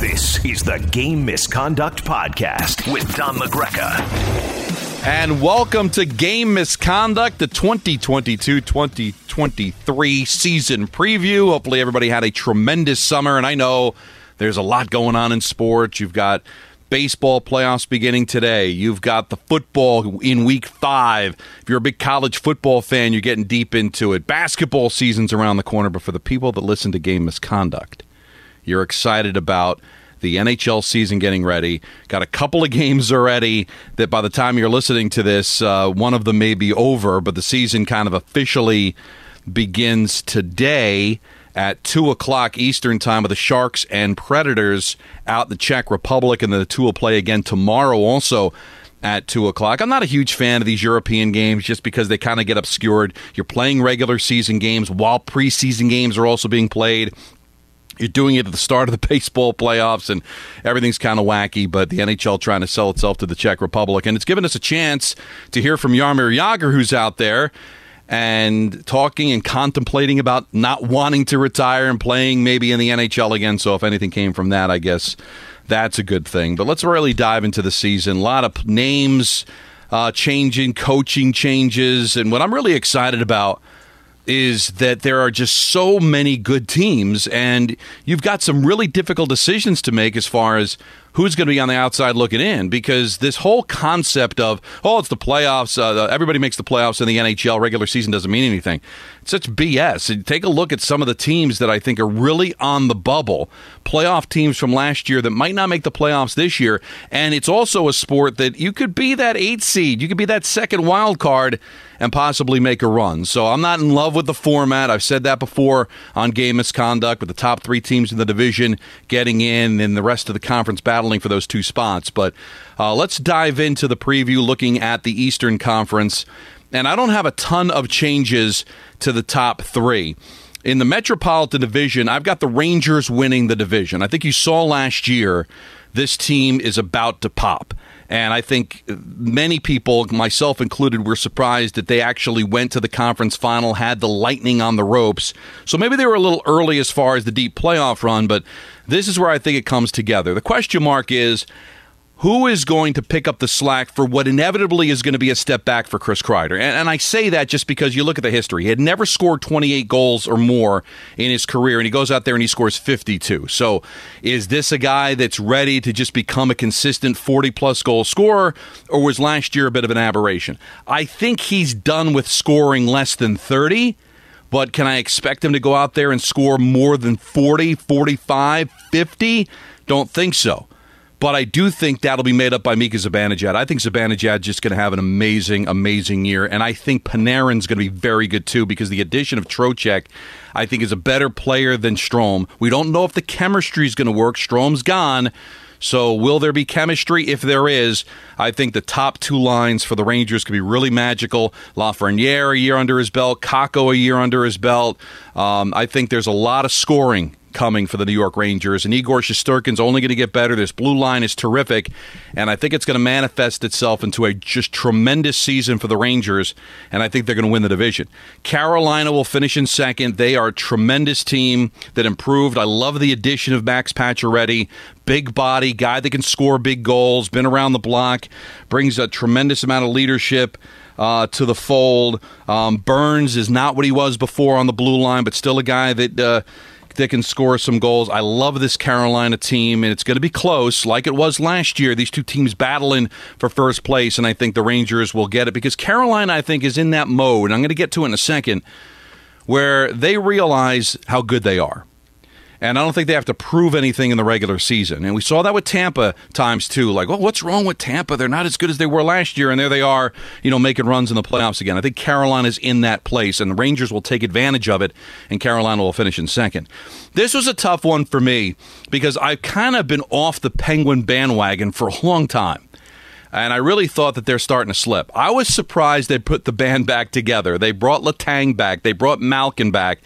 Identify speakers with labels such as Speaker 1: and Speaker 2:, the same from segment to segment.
Speaker 1: This is the Game Misconduct Podcast with Don LaGreca.
Speaker 2: And welcome to Game Misconduct, the 2022 2023 season preview. Hopefully, everybody had a tremendous summer. And I know there's a lot going on in sports. You've got baseball playoffs beginning today. You've got the football in week five. If you're a big college football fan, you're getting deep into it. Basketball season's around the corner. But for the people that listen to Game Misconduct, you're excited about the NHL season getting ready. Got a couple of games already that by the time you're listening to this, uh, one of them may be over, but the season kind of officially begins today at 2 o'clock Eastern Time with the Sharks and Predators out in the Czech Republic, and the two will play again tomorrow also at 2 o'clock. I'm not a huge fan of these European games just because they kind of get obscured. You're playing regular season games while preseason games are also being played. You're doing it at the start of the baseball playoffs, and everything's kind of wacky. But the NHL trying to sell itself to the Czech Republic, and it's given us a chance to hear from Jaromir Jagr, who's out there and talking and contemplating about not wanting to retire and playing maybe in the NHL again. So if anything came from that, I guess that's a good thing. But let's really dive into the season. A lot of names uh, changing, coaching changes, and what I'm really excited about is that there are just so many good teams, and you've got some really difficult decisions to make as far as who's going to be on the outside looking in? Because this whole concept of oh it's the playoffs uh, everybody makes the playoffs in the NHL regular season doesn't mean anything. It's such BS take a look at some of the teams that I think are really on the bubble. Playoff teams from last year that might not make the playoffs this year. And it's also a sport that you could be that 8 seed you could be that second wild card and possibly make a run. So I'm not in love with the format. I've said that before on game misconduct with the top three teams in the division getting in and the rest of the conference battling for those two spots. But uh, let's dive into the preview looking at the Eastern Conference. And I don't have a ton of changes to the top three. In the Metropolitan Division, I've got the Rangers winning the division. I think you saw last year this team is about to pop. And I think many people, myself included, were surprised that they actually went to the conference final, had the lightning on the ropes. So maybe they were a little early as far as the deep playoff run, but this is where I think it comes together. The question mark is who is going to pick up the slack for what inevitably is going to be a step back for Chris Kreider? And, and, I say that just because you look at the history. He had never scored 28 goals or more in his career, and he goes out there and he scores 52. So is this a guy that's ready to just become a consistent 40 plus goal scorer, or was last year a bit of an aberration? I think he's done with scoring less than 30. But can I expect him to go out there and score more than 40, 45, 50? Don't think so. But I do think that'll be made up by Mika Zibanejad. I think Zibanejad's just going to have an amazing, amazing year. And I think Panarin's going to be very good too because the addition of Trocheck, I think, is a better player than Strome. We don't know if the chemistry is going to work. Strome's gone. So, will there be chemistry? If there is, I think the top two lines for the Rangers could be really magical. Lafreniere a year under his belt, Kakko a year under his belt. Um, I think there's a lot of scoring coming for the New York Rangers, and Igor Shesterkin's only going to get better. This blue line is terrific, and I think it's going to manifest itself into a just tremendous season for the Rangers, and I think they're going to win the division. Carolina will finish in second. They are a tremendous team that improved. I love the addition of Max Pacioretty, big body guy that can score big goals, been around the block, brings a tremendous amount of leadership. Uh, to the fold. Um, Burns is not what he was before on the blue line, but still a guy that uh, that can score some goals. I love this Carolina team, and it's going to be close, like it was last year. These two teams battling for first place, and I think the Rangers will get it because Carolina, I think, is in that mode. I'm going to get to in a second, where they realize how good they are. And I don't think they have to prove anything in the regular season. And we saw that with Tampa times too. Like, oh, what's wrong with Tampa? They're not as good as they were last year. And there they are, you know, making runs in the playoffs again. I think Carolina's in that place, and the Rangers will take advantage of it, and Carolina will finish in second. This was a tough one for me because I've kind of been off the Penguin bandwagon for a long time and I really thought that they're starting to slip. I was surprised they put the band back together. They brought Letang back. They brought Malkin back.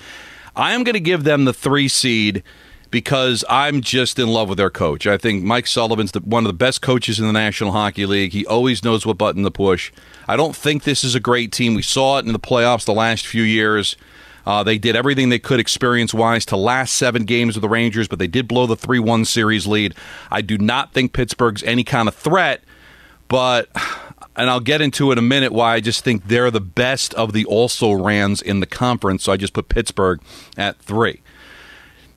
Speaker 2: I am going to give them the three seed because I'm just in love with their coach. I think Mike Sullivan's the, one of the best coaches in the National Hockey League. He always knows what button to push. I don't think this is a great team. We saw it in the playoffs the last few years. Uh, they did everything they could experience wise to last seven games with the Rangers, but they did blow the 3 1 series lead. I do not think Pittsburgh's any kind of threat, but and I'll get into in a minute why I just think they're the best of the also rans in the conference. So I just put Pittsburgh at three.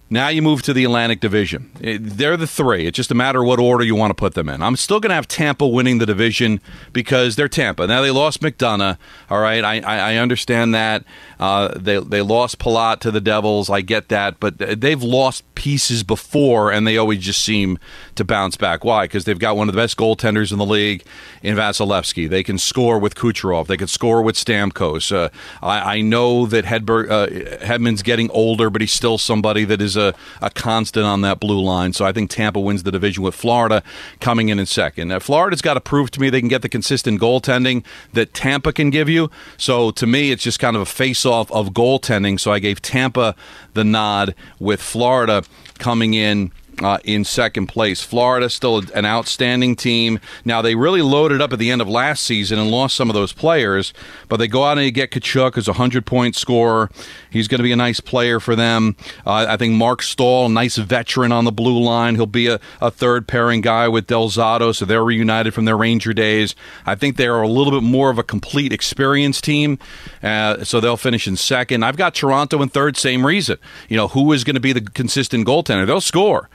Speaker 2: Now you move to the Atlantic Division. They're the three. It's just a matter of what order you want to put them in. I'm still going to have Tampa winning the division because they're Tampa. Now they lost McDonagh. All right, I, I understand that. Uh, they they lost Palat to the Devils. I get that, but they've lost pieces before, and they always just seem to bounce back. Why? Because they've got one of the best goaltenders in the league in Vasilevskiy. They can score with Kucherov. They can score with Stamkos. Uh, I, I, know that Hedberg, uh, Hedman's getting older, but he's still somebody that is a, a constant on that blue line. So I think Tampa wins the division with Florida coming in in second. Now, Florida's got to prove to me they can get the consistent goaltending that Tampa can give you. So to me, it's just kind of a face-off of goaltending. So I gave Tampa the nod with Florida coming in uh, in second place. Florida still an outstanding team. Now they really loaded up at the end of last season and lost some of those players, but they go out and they get Tkachuk as a hundred point scorer. He's going to be a nice player for them. Uh, I think Mark Staal, nice veteran on the blue line. He'll be a, a third pairing guy with Del Zotto, so they're reunited from their Ranger days. I think they are a little bit more of a complete experience team, uh, so they'll finish in second. I've got Toronto in third, same reason. You know, who is going to be the consistent goaltender? They'll score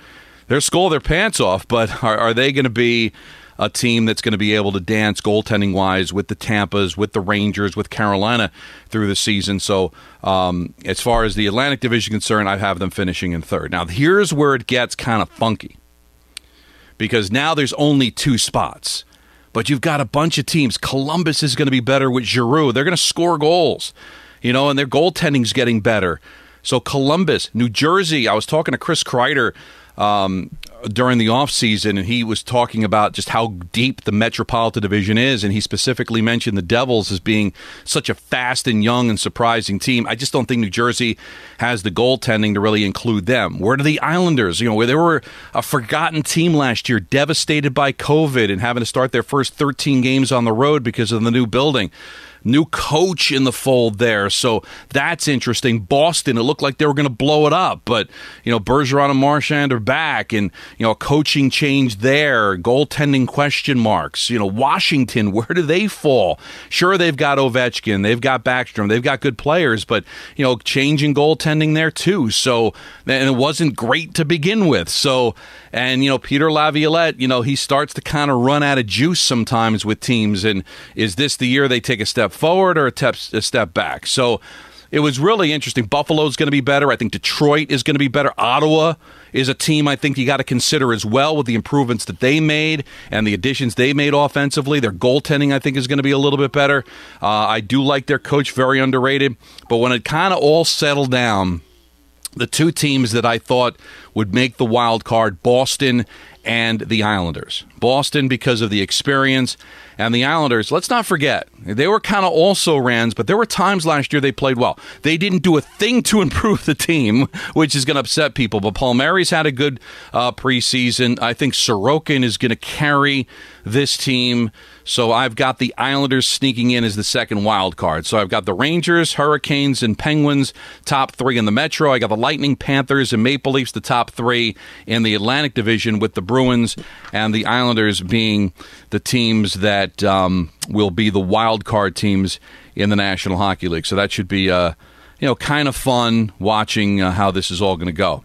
Speaker 2: they'll score their pants off, but are, are they going to be a team that's going to be able to dance goaltending wise with the Tampas, with the Rangers, with Carolina through the season. So, um, as far as the Atlantic Division concerned, I have them finishing in third. Now, here's where it gets kind of funky because now there's only two spots. But you've got a bunch of teams. Columbus is going to be better with Giroux. They're going to score goals, you know, and their goaltending's getting better. So Columbus, New Jersey. I was talking to Chris Kreider um, during the offseason, and he was talking about just how deep the Metropolitan Division is, and he specifically mentioned the Devils as being such a fast and young and surprising team. I just don't think New Jersey has the goaltending to really include them. Where do the Islanders? You know, where they were a forgotten team last year, devastated by COVID and having to start their first 13 games on the road because of the new building new coach in the fold there. So that's interesting. Boston, it looked like they were going to blow it up, but you know Bergeron and Marchand are back, and you know coaching change there, goaltending question marks. You know Washington, where do they fall? Sure, they've got Ovechkin, they've got Backstrom, they've got good players, but you know changing goaltending there too. So and it wasn't great to begin with. So and you know Peter Laviolette, you know he starts to kind of run out of juice sometimes with teams. And is this the year they take a step forward or a, a step back? So it was really interesting. Buffalo's going to be better. I think Detroit is going to be better. Ottawa is a team I think you got to consider as well with the improvements that they made and the additions they made offensively. Their goaltending, I think, is going to be a little bit better. Uh, I do like their coach, very underrated. But when it kind of all settled down, the two teams that I thought would make the wild card, Boston and the Islanders. Boston because of the experience, and the Islanders, let's not forget, they were kind of also rans, but there were times last year they played well. They didn't do a thing to improve the team, which is going to upset people. But Palmieri's had a good uh, preseason. I think Sorokin is going to carry this team. So I've got the Islanders sneaking in as the second wild card. So I've got the Rangers, Hurricanes, and Penguins top three in the Metro. I got the Lightning, Panthers, and Maple Leafs the top three in the Atlantic Division, with the Bruins and the Islanders being the teams that um, will be the wild card teams in the National Hockey League. So that should be, uh, you know, kind of fun watching uh, how this is all going to go.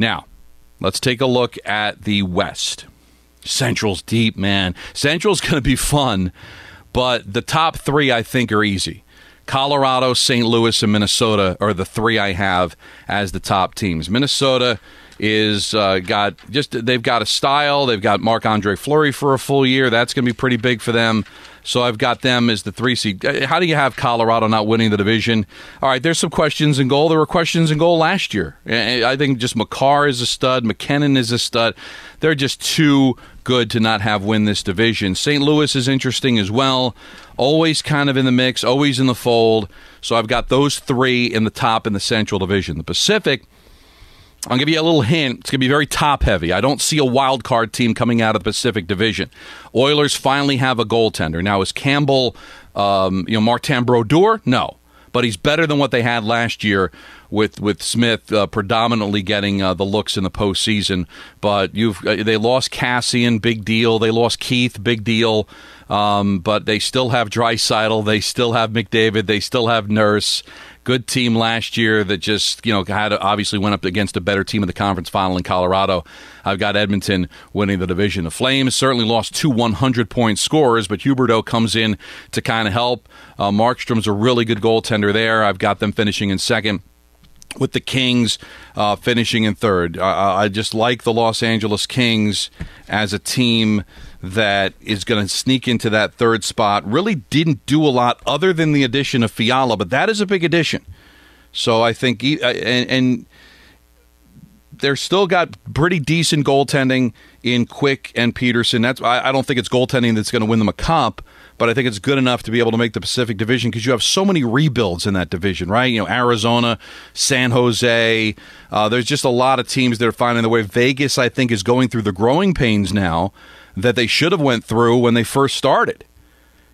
Speaker 2: Now, let's take a look at the West. Central's deep, man. Central's going to be fun, but the top three, I think, are easy. Colorado, St. Louis, and Minnesota are the three I have as the top teams. Minnesota is uh, got just they've got a style. They've got Marc Andre Fleury for a full year. That's going to be pretty big for them. So I've got them as the three seed. Uh, how do you have Colorado not winning the division? All right, there's some questions in goal. There were questions in goal last year. I think just Makar is a stud. MacKinnon is a stud. They're just too good to not have win this division. St. Louis is interesting as well. Always kind of in the mix, always in the fold. So I've got those three in the top in the Central Division. The Pacific – I'll give you a little hint. It's going to be very top heavy. I don't see a wild card team coming out of the Pacific Division. Oilers finally have a goaltender. Now, is Campbell, um, you know, Martin Brodeur? No. But he's better than what they had last year with with Smith uh, predominantly getting uh, the looks in the postseason. But you've uh, they lost Kassian, big deal. They lost Keith, big deal. Um, but they still have Draisaitl. They still have McDavid. They still have Nurse good team last year that just you know had obviously went up against a better team in the conference final in Colorado. I've got Edmonton winning the division. The Flames certainly lost two 100 point scorers, but Huberdeau comes in to kind of help. Uh, Markstrom's a really good goaltender there. I've got them finishing in second with the Kings uh, finishing in third. I just like the Los Angeles Kings as a team that is going to sneak into that third spot. Really didn't do a lot other than the addition of Fiala, but that is a big addition. So I think, uh, and, and they're still got pretty decent goaltending in Quick and Petersen. That's I, I don't think it's goaltending that's going to win them a cup, but I think it's good enough to be able to make the Pacific Division because you have so many rebuilds in that division, right? You know, Arizona, San Jose. Uh, there's just a lot of teams that are finding their way. Vegas, I think, is going through the growing pains now that they should have went through when they first started.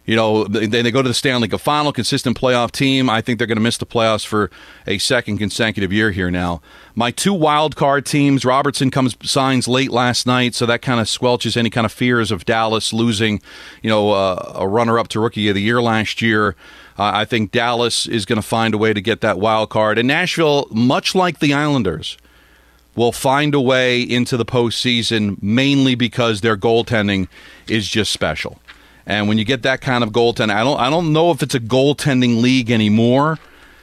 Speaker 2: You know, they, they go to the Stanley Cup final, consistent playoff team. I think they're going to miss the playoffs for a second consecutive year here now. My two wild card teams, Robertson comes signs late last night, so that kind of squelches any kind of fears of Dallas losing, you know, uh, a runner up to rookie of the year last year. Uh, I think Dallas is going to find a way to get that wild card. And Nashville, much like the Islanders, will find a way into the postseason mainly because their goaltending is just special. And when you get that kind of goaltending, I don't I don't know if it's a goaltending league anymore.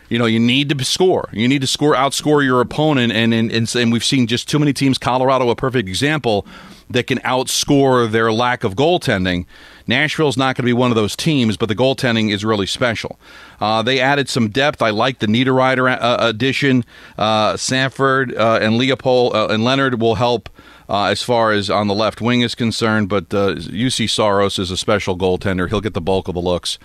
Speaker 2: You know, you need to score. You need to score, outscore your opponent, and and, and, and we've seen just too many teams. Colorado, a perfect example, that can outscore their lack of goaltending. Nashville's not going to be one of those teams, but the goaltending is really special. Uh, they added some depth. I like the Niederreiter uh, addition. Uh, Sanford uh, and Leopold uh, and Leonard will help. Uh, as far as on the left wing is concerned, but Juuse Saros is a special goaltender. He'll get the bulk of the looks,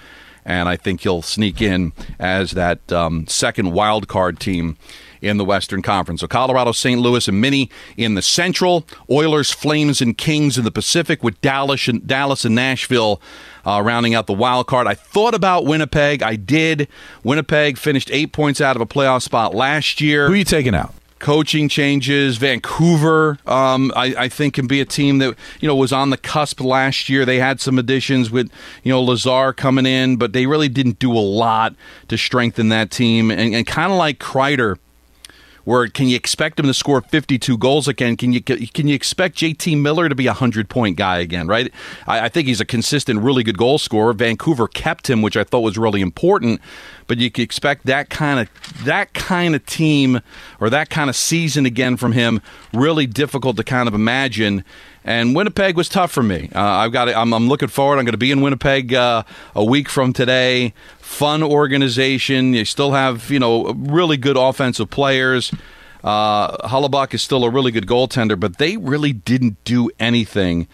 Speaker 2: and I think he'll sneak in as that um, second wild card team in the Western Conference. So Colorado, St. Louis, and Mini in the Central. Oilers, Flames, and Kings in the Pacific with Dallas and Dallas and Nashville. Uh, rounding out the wild card. I thought about Winnipeg. I did. Winnipeg finished eight points out of a playoff spot last year.
Speaker 3: Who are you taking out?
Speaker 2: coaching changes. Vancouver, um, I, I, think, can be a team that you know was on the cusp last year. They had some additions with you know Lazar coming in, but they really didn't do a lot to strengthen that team. And, and kind of like Kreider where can you expect him to score 52 goals again? Can you can you expect JT Miller to be a hundred point guy again? Right? I, I think he's a consistent, really good goal scorer. Vancouver kept him, which I thought was really important. but you can expect that kind of that kind of team or that kind of season again from him. Really difficult to kind of imagine. And Winnipeg was tough for me. Uh, I've got. I'm, I'm, looking forward. I'm going to be in Winnipeg uh, a week from today. Fun organization. You still have you know really good offensive players. Uh, Hellebuyck is still a really good goaltender, but they really didn't do anything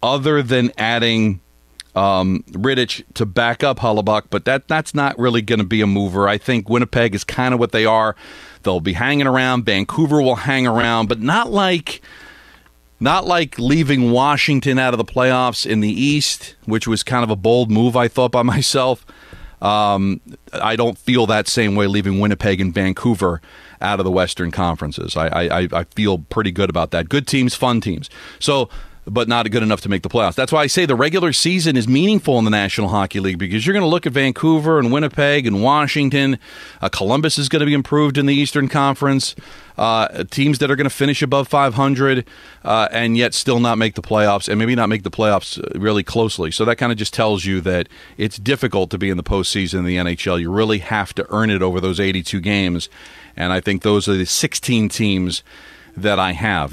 Speaker 2: other than adding um, Rittich to back up Hellebuyck, but that that's not really going to be a mover. I think Winnipeg is kind of what they are. They'll be hanging around. Vancouver will hang around, but not like not like leaving Washington out of the playoffs in the East, which was kind of a bold move, I thought by myself. Um, I don't feel that same way leaving Winnipeg and Vancouver out of the Western conferences. I, I, I feel pretty good about that. Good teams, fun teams. So but not good enough to make the playoffs. That's why I say the regular season is meaningful in the National Hockey League because you're going to look at Vancouver and Winnipeg and Washington. Uh, Columbus is going to be improved in the Eastern Conference. Uh, teams that are going to finish above 500 uh, and yet still not make the playoffs and maybe not make the playoffs uh, really closely. So that kind of just tells you that it's difficult to be in the postseason in the NHL. You really have to earn it over those 82 games. And I think those are the 16 teams that I have.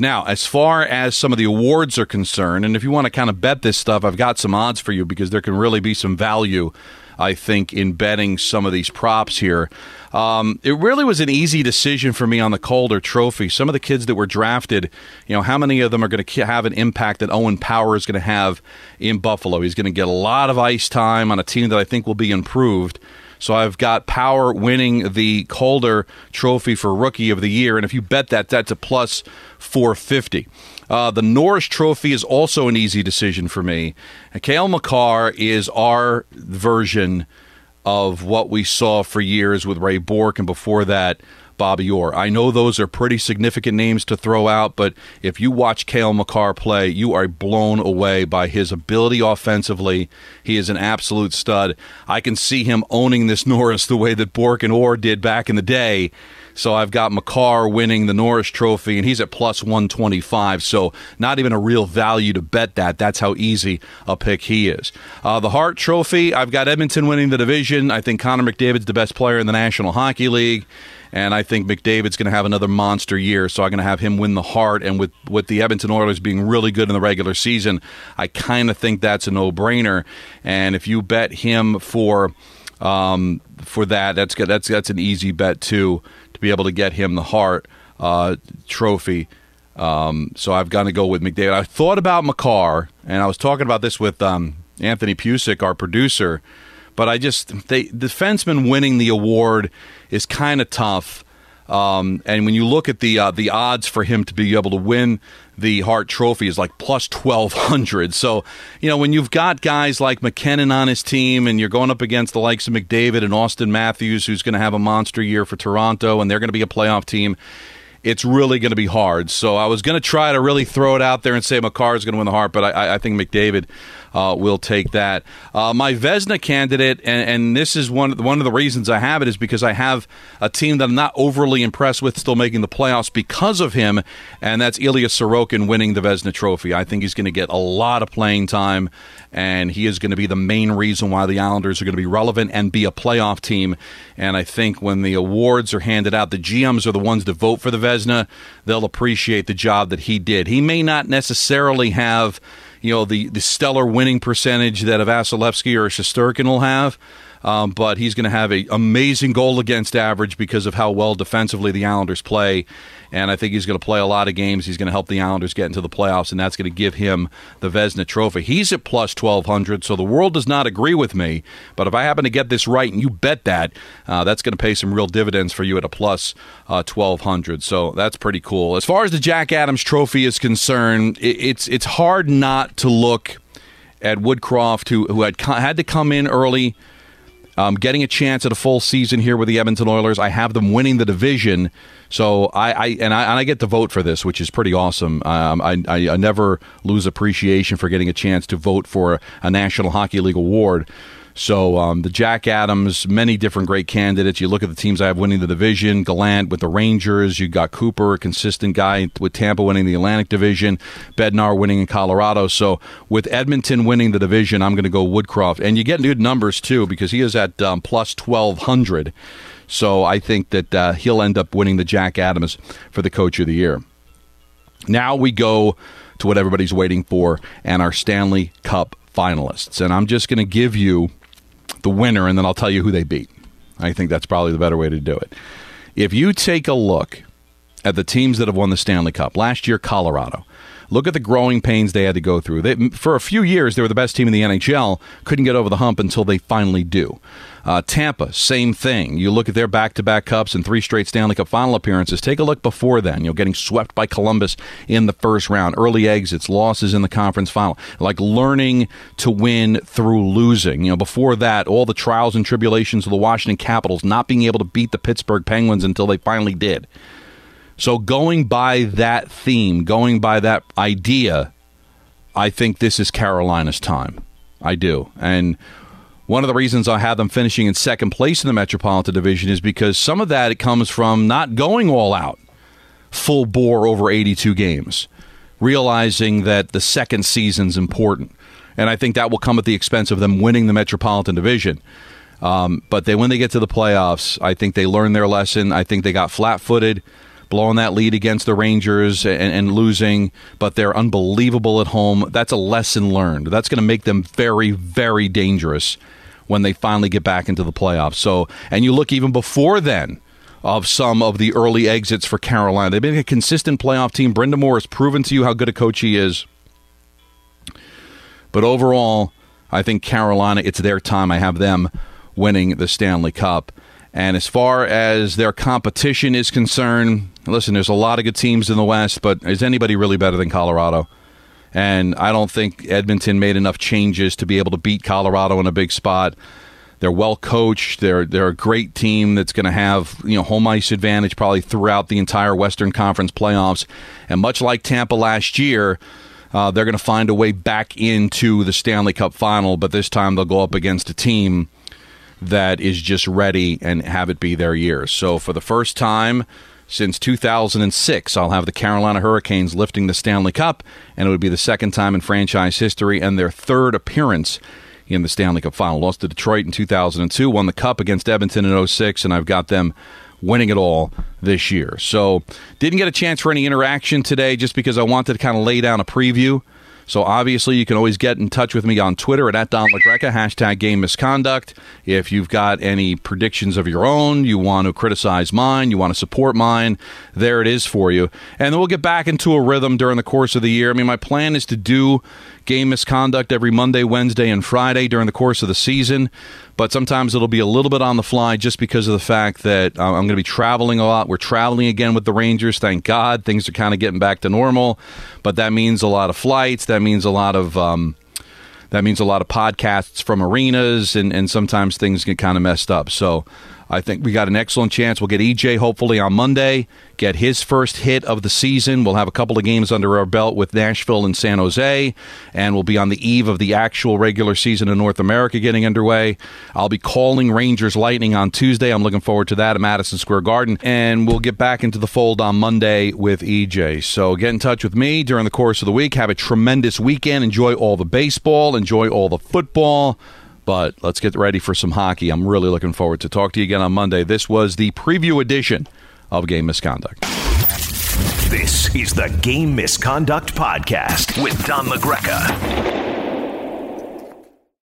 Speaker 2: Now, as far as some of the awards are concerned, and if you want to kind of bet this stuff, I've got some odds for you because there can really be some value, I think, in betting some of these props here. Um, it really was an easy decision for me on the Calder Trophy. Some of the kids that were drafted, you know, how many of them are going to have an impact that Owen Power is going to have in Buffalo? He's going to get a lot of ice time on a team that I think will be improved. So I've got Power winning the Calder Trophy for Rookie of the Year, and if you bet that, that's a plus 450. Uh, the Norris Trophy is also an easy decision for me. Cale Makar is our version of what we saw for years with Ray Bourque, and before that, Bobby Orr. I know those are pretty significant names to throw out, but if you watch Cale Makar play, you are blown away by his ability offensively. He is an absolute stud. I can see him owning this Norris the way that Bourque and Orr did back in the day. So I've got Makar winning the Norris Trophy, and he's at plus 125. So not even a real value to bet that. That's how easy a pick he is. Uh, the Hart Trophy, I've got Edmonton winning the division. I think Connor McDavid's the best player in the National Hockey League and I think McDavid's going to have another monster year. So I'm going to have him win the Hart. And with with the Edmonton Oilers being really good in the regular season, I kind of think that's a no brainer. And if you bet him for um, for that, that's that's that's an easy bet too to be able to get him the Hart uh, trophy. Um, so I've got to go with McDavid. I thought about Makar, and I was talking about this with um, Anthony Pusick, our producer. But I just they defenseman winning the award is kind of tough. Um, and when you look at the uh, the odds for him to be able to win the Hart Trophy is like plus twelve hundred. So you know when you've got guys like MacKinnon on his team, and you're going up against the likes of McDavid and Auston Matthews, who's going to have a monster year for Toronto, and they're going to be a playoff team it's really going to be hard. So I was going to try to really throw it out there and say Makar is going to win the Hart, but I, I think McDavid uh, will take that. Uh, my Vezina candidate, and, and, this is one one of the reasons I have it is because I have a team that I'm not overly impressed with still making the playoffs because of him, and that's Ilya Sorokin winning the Vezina Trophy. I think he's going to get a lot of playing time, and he is going to be the main reason why the Islanders are going to be relevant and be a playoff team. And I think when the awards are handed out, the GMs are the ones to vote for the Vezina. They'll appreciate the job that he did. He may not necessarily have you know the the stellar winning percentage that a Vasilevskiy or a Shesterkin will have. Um, but he's going to have an amazing goal against average because of how well defensively the Islanders play. And I think he's going to play a lot of games. He's going to help the Islanders get into the playoffs, and that's going to give him the Vezina Trophy. He's at plus 1,200, so the world does not agree with me. But if I happen to get this right and you bet that, uh, that's going to pay some real dividends for you at a plus, uh, 1,200. So that's pretty cool. As far as the Jack Adams Trophy is concerned, it's, it's hard not to look at Woodcroft, who, who had, had to come in early Um, getting a chance at a full season here with the Edmonton Oilers. I have them winning the division. So I, I and I and I get to vote for this, which is pretty awesome. Um, I, I, I never lose appreciation for getting a chance to vote for a National Hockey League award. So um, the Jack Adams, many different great candidates. You look at the teams I have winning the division. Gallant with the Rangers. You got Cooper, a consistent guy with Tampa winning the Atlantic Division. Bednar winning in Colorado. So with Edmonton winning the division, I'm going to go Woodcroft. And you get good numbers too because he is at um, plus 1200. So I think that uh, he'll end up winning the Jack Adams for the Coach of the Year. Now we go to what everybody's waiting for and our Stanley Cup finalists. And I'm just going to give you the winner, and then I'll tell you who they beat. I think that's probably the better way to do it. If you take a look at the teams that have won the Stanley Cup, last year, Colorado. Look at the growing pains they had to go through. They, for a few years, they were the best team in the NHL, couldn't get over the hump until they finally do. Uh, Tampa, same thing. You look at their back to back cups and three straight Stanley Cup final appearances. Take a look before then. You know, getting swept by Columbus in the first round, early exits, losses in the conference final, like learning to win through losing. You know, before that, all the trials and tribulations of the Washington Capitals not being able to beat the Pittsburgh Penguins until they finally did. So, going by that theme, going by that idea, I think this is Carolina's time. I do. And one of the reasons I have them finishing in second place in the Metropolitan Division is because some of that it comes from not going all out, full bore over 82 games, realizing that the second season's important. And I think that will come at the expense of them winning the Metropolitan Division. Um, but they, when they get to the playoffs, I think they learned their lesson. I think they got flat footed blowing that lead against the Rangers and, and, losing, but they're unbelievable at home. That's a lesson learned. That's going to make them very, very dangerous when they finally get back into the playoffs. So, and you look even before then of some of the early exits for Carolina. They've been a consistent playoff team. Brind'Amour has proven to you how good a coach he is. But overall, I think Carolina, it's their time. I have them winning the Stanley Cup. And as far as their competition is concerned, listen, there's a lot of good teams in the West, but is anybody really better than Colorado? And I don't think Edmonton made enough changes to be able to beat Colorado in a big spot. They're well coached. They're they're a great team that's going to have you know home ice advantage probably throughout the entire Western Conference playoffs. And much like Tampa last year, uh, they're going to find a way back into the Stanley Cup final. But this time they'll go up against a team that is just ready and have it be their year. So for the first time since 2006. I'll have the Carolina Hurricanes lifting the Stanley Cup, and it would be the second time in franchise history and their third appearance in the Stanley Cup final. Lost to Detroit in 2002, won the Cup against Edmonton in 06, and I've got them winning it all this year. So, didn't get a chance for any interaction today just because I wanted to kind of lay down a preview so obviously, you can always get in touch with me on Twitter at, at Don LaGreca, hashtag game misconduct. If you've got any predictions of your own, you want to criticize mine, you want to support mine, there it is for you. And then we'll get back into a rhythm during the course of the year. I mean, my plan is to do game misconduct every Monday, Wednesday, and Friday during the course of the season. But sometimes it'll be a little bit on the fly just because of the fact that uh, I'm going to be traveling a lot. We're traveling again with the Rangers. Thank God. Things are kind of getting back to normal. But that means a lot of flights. That means a lot of. Um, that means a lot of podcasts from arenas, and, and sometimes things get kind of messed up. So I think we got an excellent chance. We'll get EJ hopefully on Monday, get his first hit of the season. We'll have a couple of games under our belt with Nashville and San Jose, and we'll be on the eve of the actual regular season in North America getting underway. I'll be calling Rangers Lightning on Tuesday. I'm looking forward to that at Madison Square Garden, and we'll get back into the fold on Monday with EJ. So get in touch with me during the course of the week. Have a tremendous weekend. Enjoy all the baseball, enjoy all the football. But let's get ready for some hockey. I'm really looking forward to talk to you again on Monday. This was the preview edition of Game Misconduct.
Speaker 1: This is the Game Misconduct Podcast with Don LaGreca.